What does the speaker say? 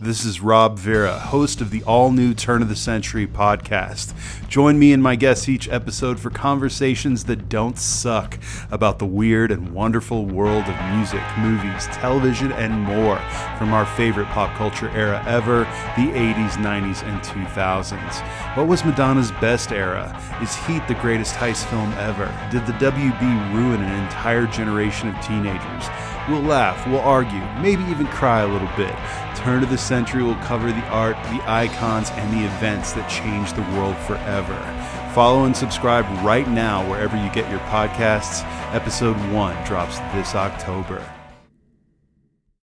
This is Rob Vera, host of the all new Turn of the Century podcast. Join me and my guests each episode for conversations that don't suck about the weird and wonderful world of music, movies, television, and more from our favorite pop culture era ever the 80s, 90s, and 2000s. What was Madonna's best era? Is Heat the greatest heist film ever? Did the WB ruin an entire generation of teenagers? We'll laugh, we'll argue, maybe even cry a little bit. Turn of the Century will cover the art, the icons, and the events that changed the world forever. Follow and subscribe right now wherever you get your podcasts. Episode 1 drops this October.